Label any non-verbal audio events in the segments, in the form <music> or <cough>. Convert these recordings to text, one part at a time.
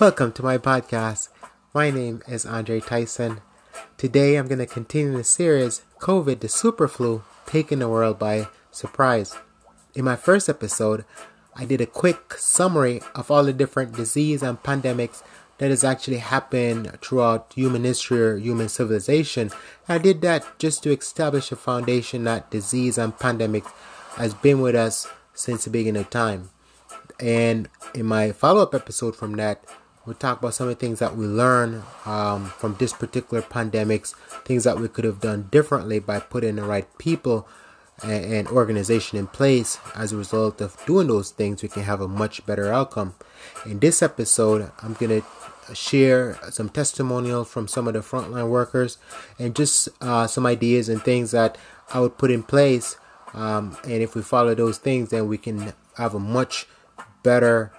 Welcome to my podcast. My name is Andre Tyson. Today I'm going to continue the series COVID the Super Flu Taking the World by Surprise. In my first episode, I did a quick summary of all the different disease and pandemics that has actually happened throughout human history or human civilization. I did that just to establish a foundation that disease and pandemics has been with us since the beginning of time. And in my follow up episode from that, we'll talk about some of the things that we learned um, from this particular pandemics, things that we could have done differently by putting the right people and, and organization in place. As a result of doing those things, we can have a much better outcome. In this episode, I'm going to share some testimonial from some of the frontline workers and just uh, some ideas and things that I would put in place. Um, and if we follow those things, then we can have a much better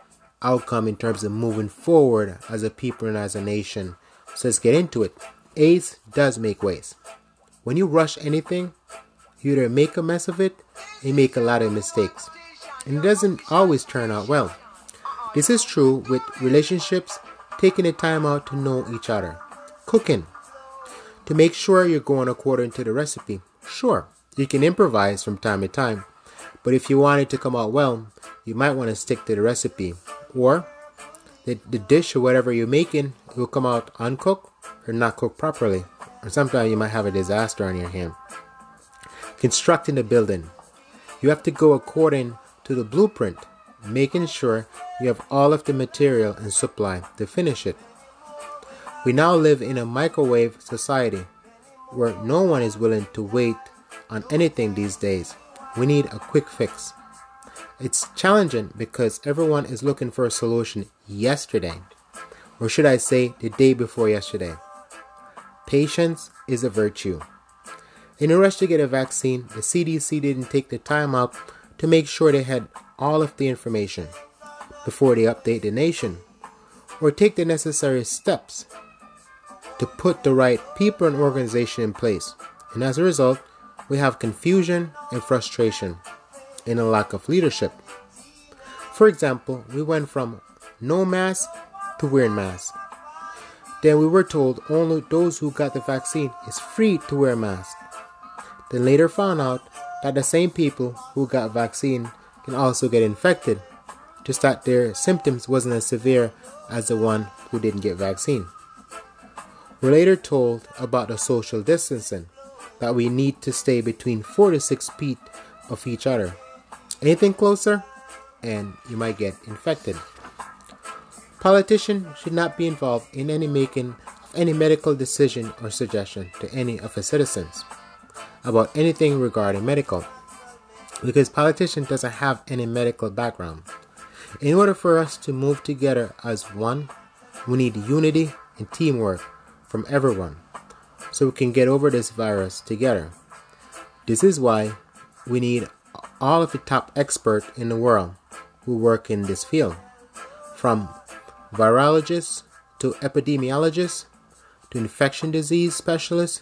outcome in terms of moving forward as a people and as a nation. So let's get into it. Ace does make waste. When you rush anything, you either make a mess of it or you make a lot of mistakes. And it doesn't always turn out well. This is true with relationships, taking the time out to know each other. Cooking. To make sure you're going according to the recipe. Sure, you can improvise from time to time, but if you want it to come out well, you might want to stick to the recipe. Or the, the dish or whatever you're making will come out uncooked or not cooked properly. Or sometimes you might have a disaster on your hand. Constructing a building. You have to go according to the blueprint, making sure you have all of the material and supply to finish it. We now live in a microwave society where no one is willing to wait on anything these days. We need a quick fix. It's challenging because everyone is looking for a solution yesterday, or should I say, the day before yesterday. Patience is a virtue. In a rush to get a vaccine, the CDC didn't take the time out to make sure they had all of the information before they update the nation, or take the necessary steps to put the right people and organization in place. And as a result, we have confusion and frustration and a lack of leadership. For example, we went from no mask to wearing masks. Then we were told only those who got the vaccine is free to wear mask. Then later found out that the same people who got vaccine can also get infected, just that their symptoms wasn't as severe as the one who didn't get vaccine. We're later told about the social distancing, that we need to stay between 4 to 6 feet of each other. Anything closer, and you might get infected. Politicians should not be involved in any making of any medical decision or suggestion to any of the citizens about anything regarding medical because politician doesn't have any medical background. In order for us to move together as one, we need unity and teamwork from everyone so we can get over this virus together. This is why we need all of the top experts in the world who work in this field, from virologists to epidemiologists to infection disease specialists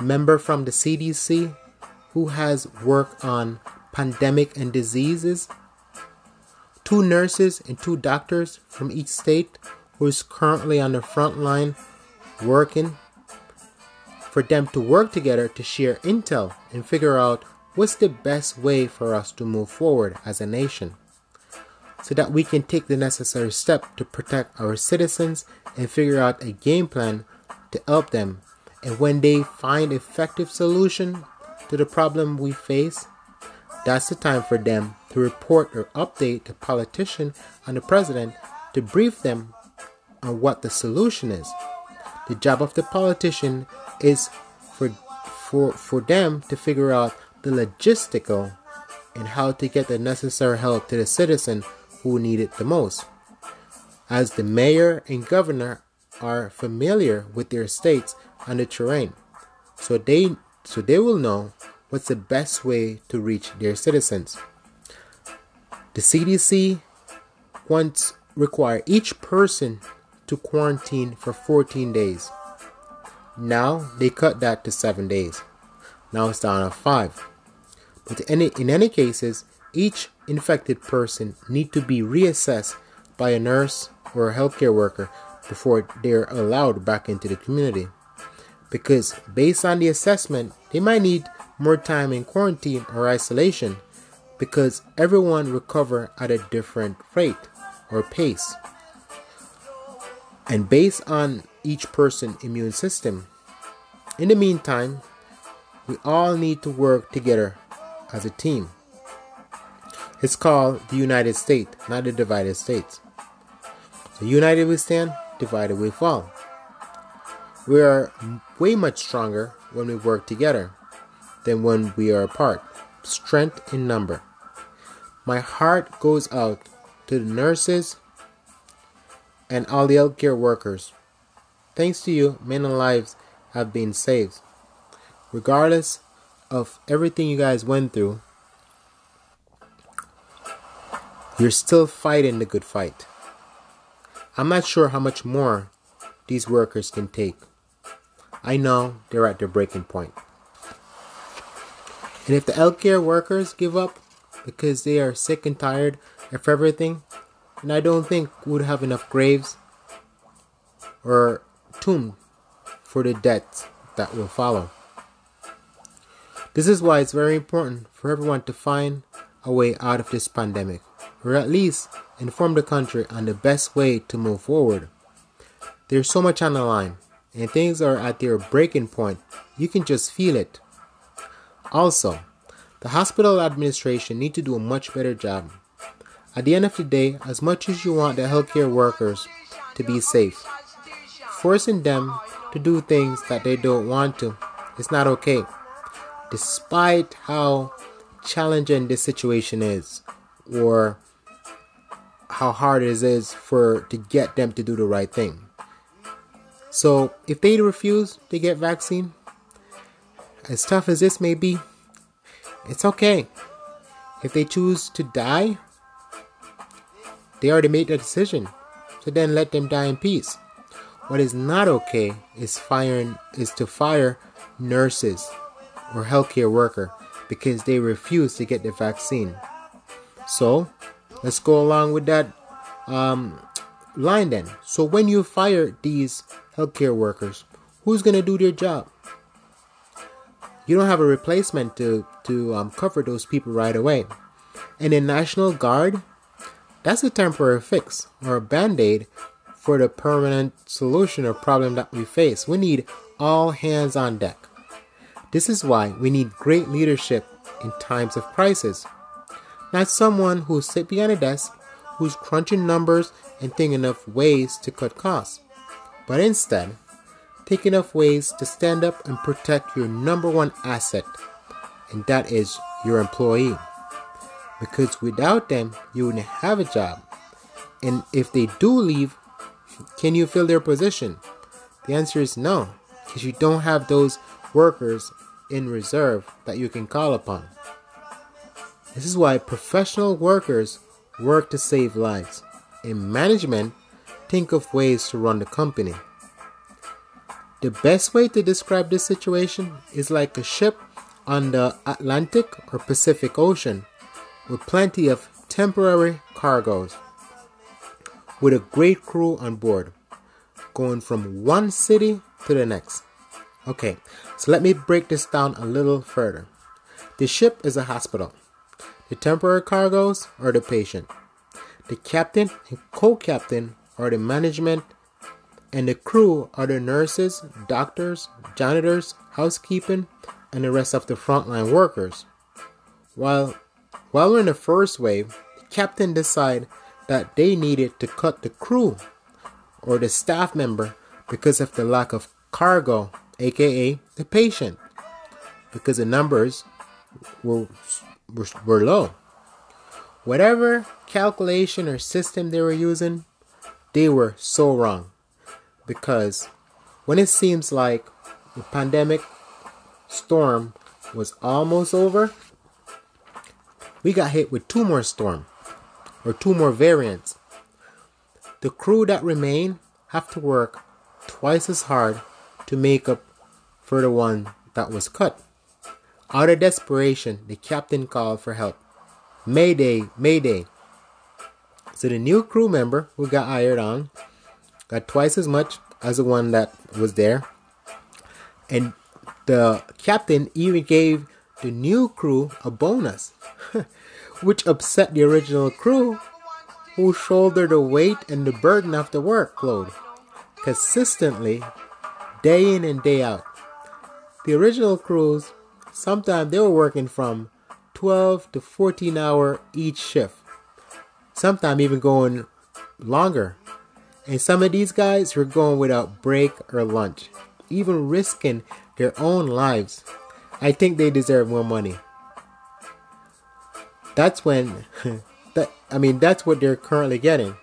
member from the CDC who has worked on pandemic and diseases, two nurses and two doctors from each state who is currently on the front line working for them to work together to share intel and figure out what's the best way for us to move forward as a nation so that we can take the necessary step to protect our citizens and figure out a game plan to help them and when they find effective solution to the problem we face, that's the time for them to report or update the politician and the president to brief them on what the solution is. The job of the politician is for for for them to figure out the logistical and how to get the necessary help to the citizen who need it the most. As the mayor and governor are familiar with their states and the terrain, so they so they will know what's the best way to reach their citizens. The CDC once require each person to quarantine for 14 days. Now they cut that to 7 days. Now it's down to 5. But in any, cases, each infected person need to be reassessed by a nurse or a healthcare worker before they're allowed back into the community. Because based on the assessment, they might need more time in quarantine or isolation because everyone recover at a different rate or pace. And based on each person's immune system. In the meantime, we all need to work together as a team. It's called the United States, not the divided states. So united we stand, divided we fall. We are way much stronger when we work together than when we are apart. Strength in number. My heart goes out to the nurses and all the healthcare workers. Thanks to you, many lives have been saved. Regardless of everything you guys went through, you're still fighting the good fight. I'm not sure how much more these workers can take. I know they're at their breaking point. And if the healthcare workers give up because they are sick and tired of everything, then I don't think we'd have enough graves or tomb for the deaths that will follow. This is why it's very important for everyone to find a way out of this pandemic, or at least inform the country on the best way to move forward. There's so much on the line, and things are at their breaking point. You can just feel it. Also, the hospital administration need to do a much better job. At the end of the day, as much as you want the healthcare workers to be safe, forcing them to do things that they don't want to is not okay. Despite how challenging this situation is, or how hard it is for to get them to do the right thing. So if they refuse to get vaccine, as tough as this may be, it's okay. If they choose to die, they already made the decision. So then let them die in peace. What is not okay is firing is to fire nurses or healthcare worker because they refuse to get the vaccine. So let's go along with that um, line then. So when you fire these healthcare workers, who's gonna do their job? You don't have a replacement to to um, cover those people right away. And in National Guard, that's a temporary fix or a band aid for the permanent solution or problem that we face. We need all hands on deck. This is why we need great leadership in times of crisis. Not someone who's sit behind a desk, who's crunching numbers and thinking of ways to cut costs, but instead, thinking of ways to stand up and protect your number one asset, and that is your employee. Because without them, you wouldn't have a job. And if they do leave, can you fill their position? The answer is no, because you don't have those workers in reserve that you can call upon. This is why professional workers work to save lives. In management, think of ways to run the company. The best way to describe this situation is like a ship on the Atlantic or Pacific Ocean with plenty of temporary cargoes with a great crew on board, going from one city to the next. Okay, so let me break this down a little further. The ship is a hospital. The temporary cargoes are the patient. The captain and co-captain are the management and the crew are the nurses, doctors, janitors, housekeeping, and the rest of the frontline workers. While while we're in the first wave, the captain decided that they needed to cut the crew or the staff member because of the lack of cargo, aka the patient, because the numbers were, were, were low. Whatever calculation or system they were using, they were so wrong. Because when it seems like the pandemic storm was almost over, we got hit with two more storms or two more variants. The crew that remain have to work twice as hard to make up for the one that was cut. Out of desperation, the captain called for help. Mayday, Mayday. So the new crew member who got hired on got twice as much as the one that was there. And the captain even gave the new crew a bonus, <laughs> which upset the original crew who shouldered the weight and the burden of the workload consistently, day in and day out. The original crews, sometimes they were working from 12 to 14 hour each shift, sometimes even going longer. And some of these guys were going without break or lunch, even risking their own lives. I think they deserve more money. That's when <laughs> that I mean that's what they're currently getting.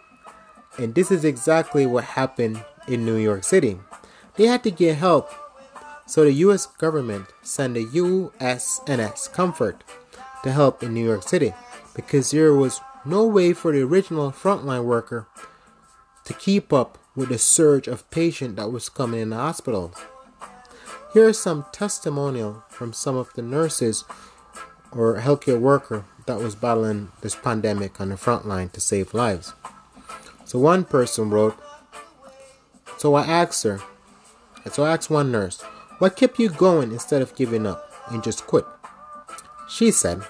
And this is exactly what happened in New York City. They had to get help. So the US government sent the USNS Comfort to help in New York City because there was no way for the original frontline worker to keep up with the surge of patients that was coming in the hospital. Here is some testimonial from some of the nurses or healthcare worker that was battling this pandemic on the front line to save lives. So one person wrote, So I asked her, so I asked one nurse, what kept you going instead of giving up and just quit? She said,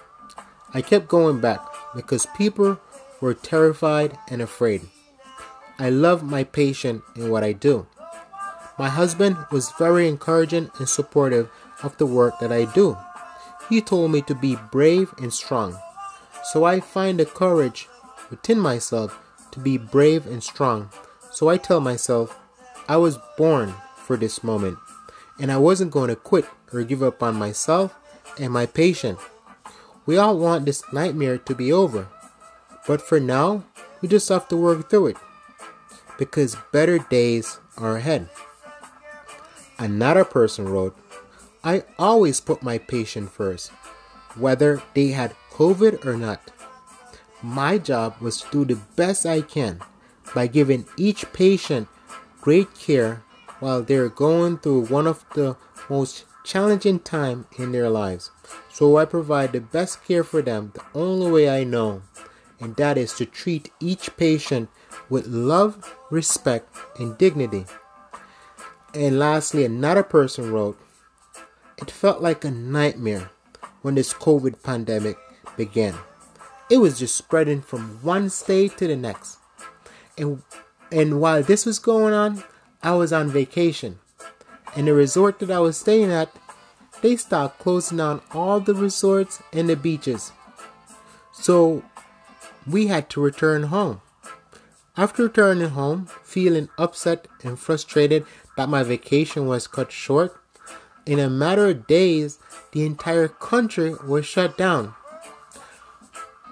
I kept going back because people were terrified and afraid. I love my patient and what I do. My husband was very encouraging and supportive of the work that I do. He told me to be brave and strong. So I find the courage within myself to be brave and strong. So I tell myself, I was born for this moment, and I wasn't going to quit or give up on myself and my patient. We all want this nightmare to be over, but for now, we just have to work through it because better days are ahead. Another person wrote, I always put my patient first, whether they had COVID or not. My job was to do the best I can by giving each patient great care while they're going through one of the most challenging time in their lives. So I provide the best care for them the only way I know, and that is to treat each patient with love, respect, and dignity. And lastly, another person wrote, It felt like a nightmare when this COVID pandemic began. It was just spreading from one state to the next. And and while this was going on, I was on vacation. And the resort that I was staying at, they stopped closing down all the resorts and the beaches. So we had to return home. After returning home, feeling upset and frustrated that my vacation was cut short, in a matter of days, the entire country was shut down.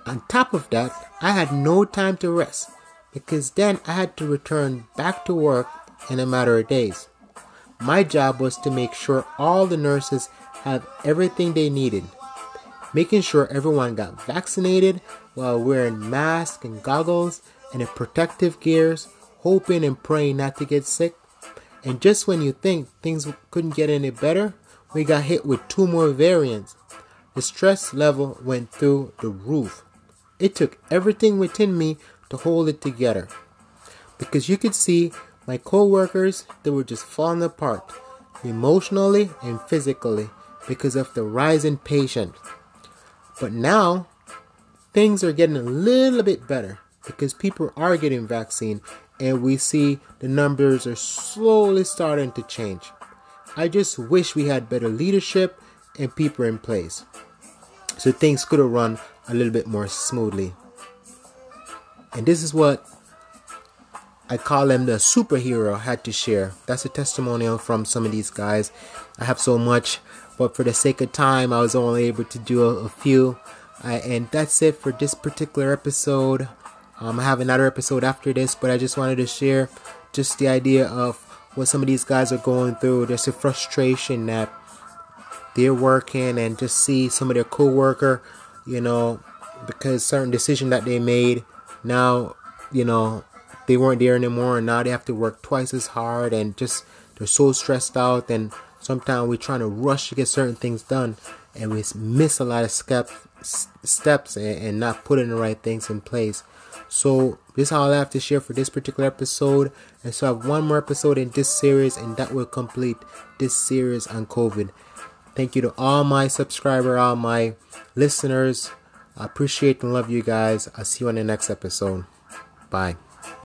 On top of that, I had no time to rest because then I had to return back to work in a matter of days. My job was to make sure all the nurses have everything they needed, making sure everyone got vaccinated while wearing masks and goggles and the protective gears, hoping and praying not to get sick. And just when you think things couldn't get any better, we got hit with two more variants. The stress level went through the roof. It took everything within me to hold it together. Because you could see my co-workers, they were just falling apart emotionally and physically because of the rise in patients. But now things are getting a little bit better because people are getting vaccine and we see the numbers are slowly starting to change. I just wish we had better leadership and people in place so things could have run a little bit more smoothly. And this is what I call them the superhero had to share. That's a testimonial from some of these guys. I have so much, but for the sake of time, I was only able to do a, a few. Uh, and that's it for this particular episode. Um, I have another episode after this, but I just wanted to share just the idea of what some of these guys are going through. There's a frustration that they're working and just see some of their co-worker, you know, because certain decision that they made now, you know, they weren't there anymore and now they have to work twice as hard and just they're so stressed out and sometimes we're trying to rush to get certain things done and we miss a lot of steps steps and, and not putting the right things in place. So this is all I have to share for this particular episode. And so I have one more episode in this series, and that will complete this series on COVID. Thank you to all my subscriber, all my listeners. I appreciate and love you guys. I'll see you on the next episode. Bye.